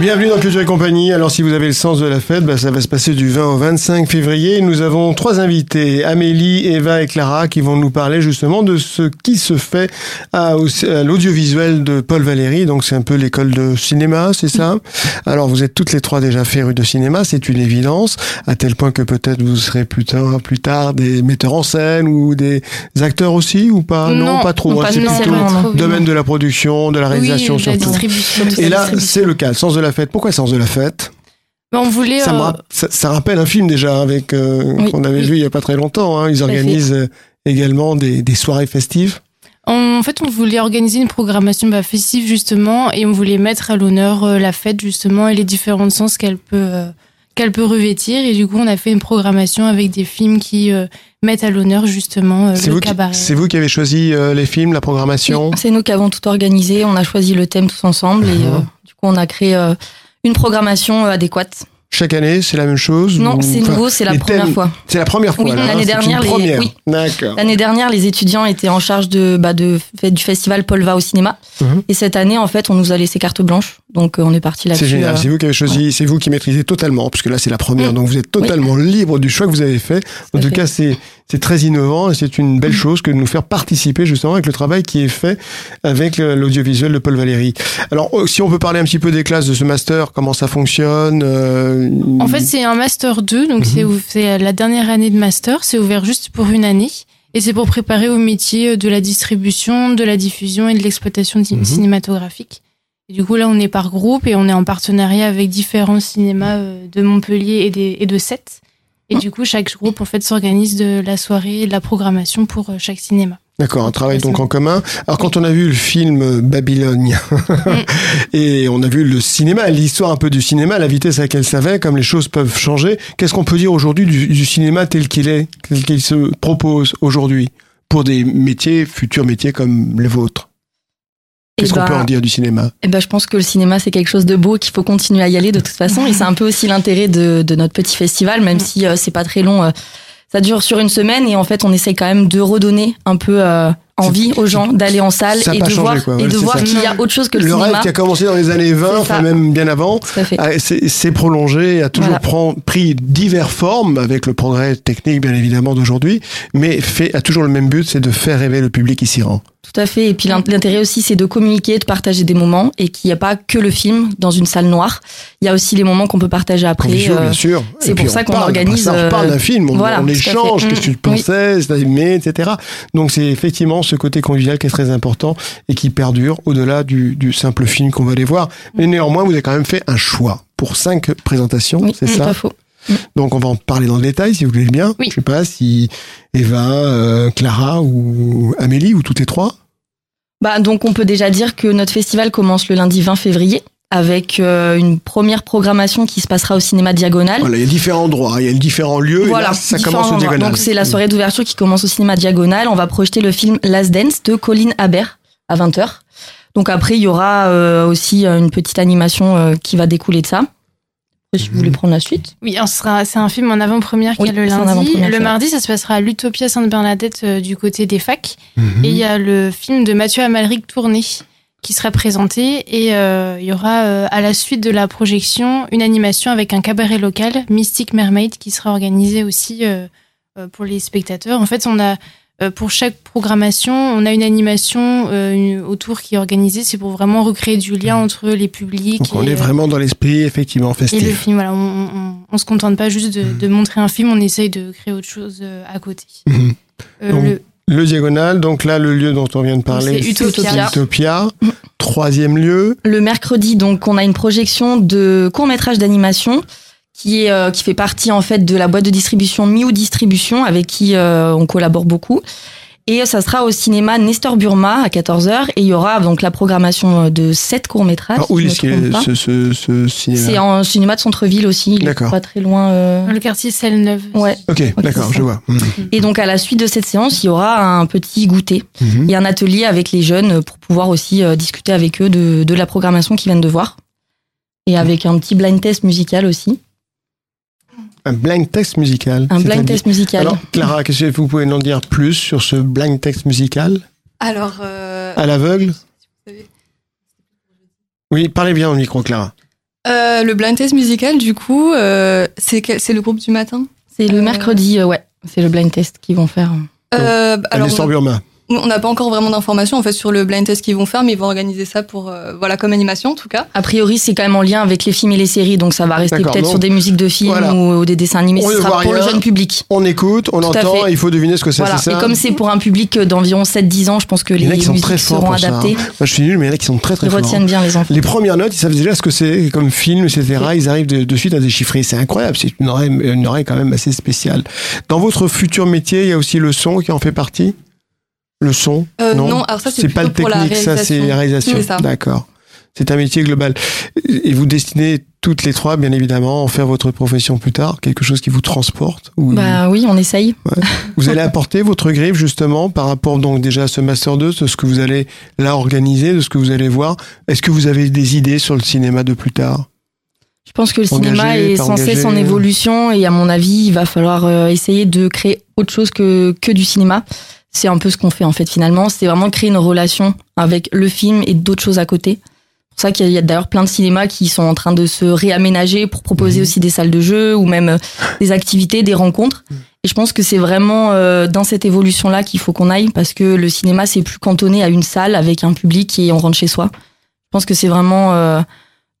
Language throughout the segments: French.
Bienvenue dans Culture et compagnie. Alors si vous avez le sens de la fête, bah, ça va se passer du 20 au 25 février. Nous avons trois invités, Amélie, Eva et Clara, qui vont nous parler justement de ce qui se fait à, à l'audiovisuel de Paul Valéry. Donc c'est un peu l'école de cinéma, c'est ça? Alors vous êtes toutes les trois déjà férues de cinéma, c'est une évidence, à tel point que peut-être vous serez plus tard, plus tard des metteurs en scène ou des acteurs aussi ou pas? Non, pas trop. hein, c'est plutôt domaine de la production, de la réalisation oui, la surtout. distribution. Et là, c'est le cas, le sens de la fête. Pourquoi sens de la fête on voulait. ça, euh, ça, ça rappelle un film déjà avec euh, Oui. qu'on avait vu il y a pas très longtemps. Hein. Ils organisent euh, également des, des soirées festives. En fait, on voulait organiser une programmation bah, festive justement, et on voulait mettre à l'honneur euh, la fête justement et les différents sens qu'elle peut euh, qu'elle peut revêtir. Et du coup, on a fait une programmation avec des films qui euh, mettent à l'honneur justement euh, C'est le vous, qui- cabaret. c'est vous qui avez choisi euh, les films, la programmation. C'est nous qui avons tout organisé, on a choisi le thème tous ensemble et Mhm. euh, coup on a créé euh, une programmation euh, adéquate. Chaque année, c'est la même chose Non, ou- c'est nouveau, c'est la première fois. C'est la première fois. Oui, hein, l'année une dernière, les- première. oui. D'accord. L'année dernière, les étudiants étaient en charge de, bah, de du festival Paul va au cinéma. Mhm. Et cette année, en fait, on nous a laissé carte blanche. Donc euh, on est parti là-dessus. C'est génial. euh, C'est vous qui avez choisi, c'est vous qui maîtrisez totalement, puisque là c'est la première, Mm. donc vous êtes totalement libre du choix que vous avez fait. En tout fait. cas, c'est c'est très innovant et c'est une belle chose que de nous faire participer justement avec le travail qui est fait avec l'audiovisuel de Paul Valéry. Alors, euh, si on peut parler un petit peu des classes de ce master, comment ça fonctionne euh, En fait, c'est un master 2, donc Mhm. c'est la dernière année de master. C'est ouvert juste pour une année. Et c'est pour préparer au métier de la distribution, de la diffusion et de l'exploitation Mhm. cinématographique. Et du coup, là, on est par groupe et on est en partenariat avec différents cinémas euh, de Montpellier et, des, et de Sète. Et du coup, chaque groupe, en fait, s'organise de la soirée et de la programmation pour euh, chaque cinéma. D'accord, un travail donc en commun. Alors quand on a vu le film Babylone et on a vu le cinéma, l'histoire un peu du cinéma, la vitesse à laquelle ça va, comme les choses peuvent changer, qu'est-ce qu'on peut dire aujourd'hui du, du cinéma tel qu'il est, tel qu'il se propose aujourd'hui pour des métiers, futurs métiers comme les vôtres? Qu'est-ce qu'on bah, peut en dire du cinéma? eh ben, je pense que le cinéma, c'est quelque chose de beau, qu'il faut continuer à y aller de toute façon. Et c'est un peu aussi l'intérêt de, de notre petit festival, même si euh, c'est pas très long. euh, ça dure sur une semaine et en fait, on essaie quand même de redonner un peu euh, envie aux gens d'aller en salle et de voir, quoi. et Ouais, de c'est voir ça. qu'il y a autre chose que le, Le rêve cinéma. qui a commencé dans les années 20, C'est enfin même bien avant, c'est c'est prolongé, a toujours Voilà. pris diverses formes avec le progrès technique bien évidemment d'aujourd'hui, mais fait a toujours le même but, c'est de faire rêver le public qui s'y rend. Tout à fait. Et puis l'int- l'intérêt aussi, c'est de communiquer, de partager des moments et qu'il n'y a pas que le film dans une salle noire. Il y a aussi les moments qu'on peut partager après. Conviviaux, euh, bien sûr. c'est pour ça on qu'on organise, ça, on parle euh, d'un film, on, voilà, on échange, qu'est-ce que tu Mm. pensais, si t'as aimé, etc. Donc c'est effectivement ce côté convivial qui est très important et qui perdure au-delà du, du simple film qu'on va aller voir. Mais néanmoins, vous avez quand même fait un choix pour cinq présentations, Oui, c'est ça pas faux. Donc on va en parler dans le détail si vous voulez bien. Oui. Je sais pas si Eva, euh, Clara ou Amélie ou toutes les trois. Bah, donc on peut déjà dire que notre festival commence le lundi 20 février avec euh, une première programmation qui se passera au cinéma Diagonal. Voilà, il y a différents endroits, il y a différents lieux. et Voilà, là, ça différents commence au. Donc c'est la soirée d'ouverture qui commence au cinéma Diagonal. On va projeter le film Last Dance de Colin Habert à 20h. Donc après il y aura euh, aussi euh, une petite animation euh, qui va découler de ça. Si vous voulez prendre la suite. Oui, c'est un film en avant-première qui Oui, est le lundi. Le mardi, ça se passera à l'Utopia Sainte-Bernadette euh, du côté des facs. Mhm. Et il y a le film de Mathieu Amalric tourné qui sera présenté. Et euh, il y aura euh, à la suite de la projection une animation avec un cabaret local, Mystic Mermaid, qui sera organisé aussi euh, pour les spectateurs. En fait, on a pour chaque programmation, on a une animation euh, une- autour qui est organisée. C'est pour vraiment recréer du lien entre les publics. Donc on et, est vraiment dans l'esprit effectivement et le festif. film, voilà, on, on, on se contente pas juste de, Mhm. de montrer un film, on essaye de créer autre chose à côté. Euh, le- Le diagonal, donc là le lieu dont on vient de parler, c'est Utopia. Utopia. Troisième lieu, Le mercredi, donc, on a une projection de court métrage d'animation qui est euh, qui fait partie en fait de la boîte de distribution Miu Distribution avec qui euh, on collabore beaucoup. Et ça sera au cinéma Nestor Burma à 14h et il y aura donc la programmation de sept courts métrages. Ah, où est-ce ce, ce, ce cinéma C'est en cinéma de centre-ville aussi, il est D'accord. pas très loin. euh. le quartier Selle-Neuve. Ouais. Ok, d'accord, je vois. Mhm. Et donc à la suite de cette séance, il y aura un petit goûter Mhm. et un atelier avec les jeunes pour pouvoir aussi euh, discuter avec eux de, de la programmation qu'ils viennent de voir. Et avec un petit blind test musical aussi. Un blind test musical. Un blind test musical. Alors, Clara, qu'est-ce que vous pouvez nous en dire plus sur ce blind test musical Alors, euh, à l'aveugle. Oui, parlez bien au micro, Clara. euh, le blind test musical, du coup, euh, c'est quel- c'est le groupe du matin c'est le euh, mercredi, euh, ouais. C'est le blind test qu'ils vont faire. euh, À Alors, Burma. On n'a pas encore vraiment d'informations en fait sur le blind test qu'ils vont faire, mais ils vont organiser ça pour euh, voilà comme animation en tout cas. A priori, c'est quand même en lien avec les films et les séries, donc ça va rester peut-être sur des musiques de films voilà. ou, ou des dessins animés. On Ce sera pour le rien. jeune public. On écoute, on Tout entend, il faut deviner ce que c'est, Voilà. Et comme c'est pour un public d'environ 7-10 ans, je pense que les sont musiques très seront adaptées. Moi, je suis nul, mais il y en a qui sont très très Ils forts. retiennent bien les enfants. Les premières notes, ils savent déjà ce que c'est comme film, etc. Ils arrivent de, de suite à déchiffrer. C'est incroyable. C'est une oreille, une oreille quand même assez spéciale. Dans votre futur métier, il y a aussi le son qui en fait partie? Le son Euh, non, alors ça, c'est pas le technique, ça c'est la réalisation. C'est ça. D'accord. C'est un métier global. Et vous destinez toutes les trois, bien évidemment, à en faire votre profession plus tard, quelque chose qui vous transporte. ou- Bah oui, on essaye. Vous allez apporter votre griffe justement par rapport donc déjà à ce master 2, de ce que vous allez là organiser, de ce que vous allez voir. Est-ce que vous avez des idées sur le cinéma de plus tard? Je pense que le Engagé, cinéma est cesse en engagé. évolution et à mon avis, il va falloir euh, essayer de créer autre chose que, que du cinéma. C'est un peu ce qu'on fait en fait finalement. C'est vraiment créer une relation avec le film et d'autres choses à côté. C'est pour ça qu'il y a d'ailleurs plein de cinémas qui sont en train de se réaménager pour proposer Mhm. aussi des salles de jeu ou même euh, des activités, des rencontres. Et je pense que c'est vraiment euh, dans cette évolution-là qu'il faut qu'on aille parce que le cinéma, c'est plus cantonné à une salle avec un public et on rentre chez soi. Je pense que c'est vraiment euh,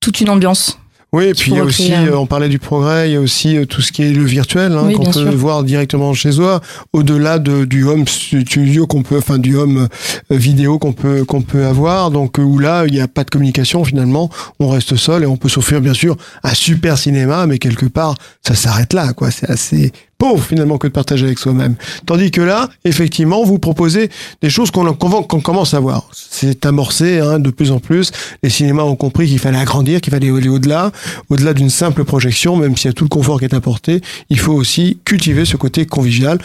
toute une ambiance. Oui, et puis il y a aussi, euh, on parlait du progrès, il y a aussi euh, tout ce qui est le virtuel, hein, Oui, qu'on peut sûr. voir directement chez soi, au-delà de, du home studio qu'on peut, enfin du home euh, vidéo qu'on peut qu'on peut avoir. Donc où là, il n'y a pas de communication finalement, on reste seul et on peut s'offrir bien sûr un super cinéma, mais quelque part, ça s'arrête là, quoi. C'est assez pauvre finalement que de partager avec soi-même. Tandis que là, effectivement, vous proposez des choses qu'on commence à voir. C'est amorcé hein, de plus en plus. Les cinémas ont compris qu'il fallait agrandir, qu'il fallait aller au-delà, au-delà d'une simple projection, même s'il y a tout le confort qui est apporté. Il faut aussi cultiver ce côté convivial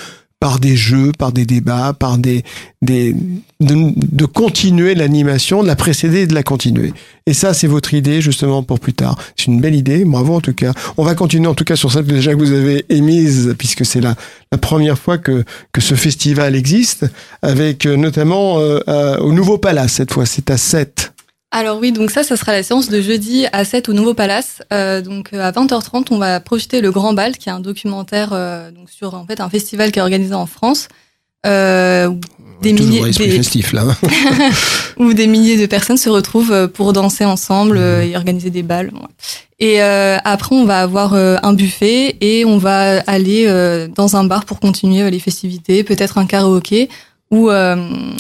par des jeux, par des débats, par des, des de, de continuer l'animation, de la précéder et de la continuer. Et ça, c'est votre idée justement pour plus tard. C'est une belle idée, bravo en tout cas. On va continuer en tout cas sur celle que déjà vous avez émise, puisque c'est la, la première fois que, que ce festival existe, avec euh, notamment euh, euh, au Nouveau Palace cette fois, c'est à 7. Alors oui, donc ça, ça sera la séance de jeudi à 7 au Nouveau Palace. Euh, donc euh, à 20h30, on va projeter Le Grand Bal, qui est un documentaire euh, donc sur en fait un festival qui est organisé en France. Euh, où des milliers, des- festif là. où des milliers de personnes se retrouvent euh, pour danser ensemble euh, et organiser des balles. Et euh, après, on va avoir un buffet et on va aller dans un bar pour continuer les festivités, peut-être un karaoké ou, euh,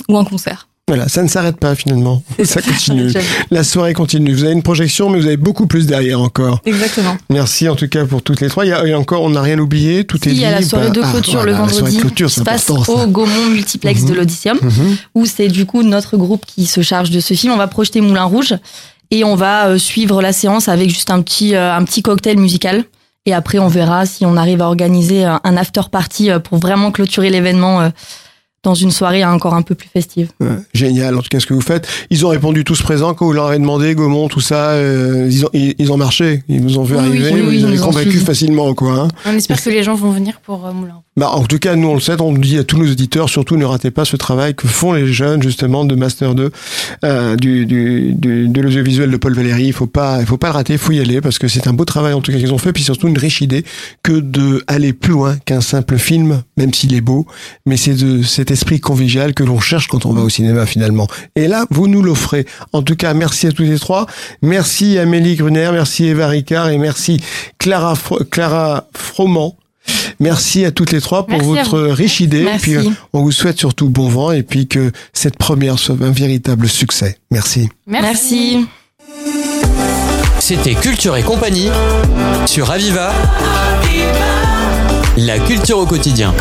ou un concert. Voilà, ça ne s'arrête pas finalement. Ça continue. La soirée continue. Vous avez une projection, mais vous avez beaucoup plus derrière encore. Exactement. Merci en tout cas pour toutes les trois. Il y a, il y a encore, on n'a rien oublié, tout Si, est il dit. y a la soirée de Ah, clôture le voilà, la soirée vendredi de clôture, qui se passe au Gaumont Multiplex Mhm. de l'Odysseum, Mhm. où c'est du coup notre groupe qui se charge de ce film. On va projeter Moulin Rouge et on va euh, suivre la séance avec juste un petit, euh, un petit cocktail musical. Et après, on verra si on arrive à organiser euh, un after party pour vraiment clôturer l'événement dans une soirée encore un peu plus festive. Ouais, génial, en tout cas, ce que vous faites. Ils ont répondu tous présents quand vous leur avez demandé Gaumont, tout ça. euh, ils, ont, ils, ils ont marché, ils vous ont vu Oui, arriver, oui, vous oui, ils avez nous ont convaincus suivis. facilement, quoi. hein. On espère que les gens vont venir pour euh, Moulin. Bah, en tout cas, nous, on le sait, on le dit à tous nos auditeurs, surtout ne ratez pas ce travail que font les jeunes, justement, de Master 2, euh, du, du, du, de l'audiovisuel de Paul Valéry. Il faut pas, il faut pas le rater, il faut y aller, parce que c'est un beau travail, en tout cas, qu'ils ont fait, puis surtout une riche idée que de aller plus loin qu'un simple film, même s'il est beau, mais c'est de cet esprit convivial que l'on cherche quand on va au cinéma, finalement. Et là, vous nous l'offrez. En tout cas, merci à tous les trois. Merci Amélie Gruner, merci Eva Ricard et merci Clara, Fro- Clara Froment. Merci à toutes les trois pour Merci votre riche idée. Merci. Puis euh, on vous souhaite surtout bon vent et puis que cette première soit un véritable succès. Merci. Merci. C'était Culture et compagnie sur Aviva. La culture au quotidien.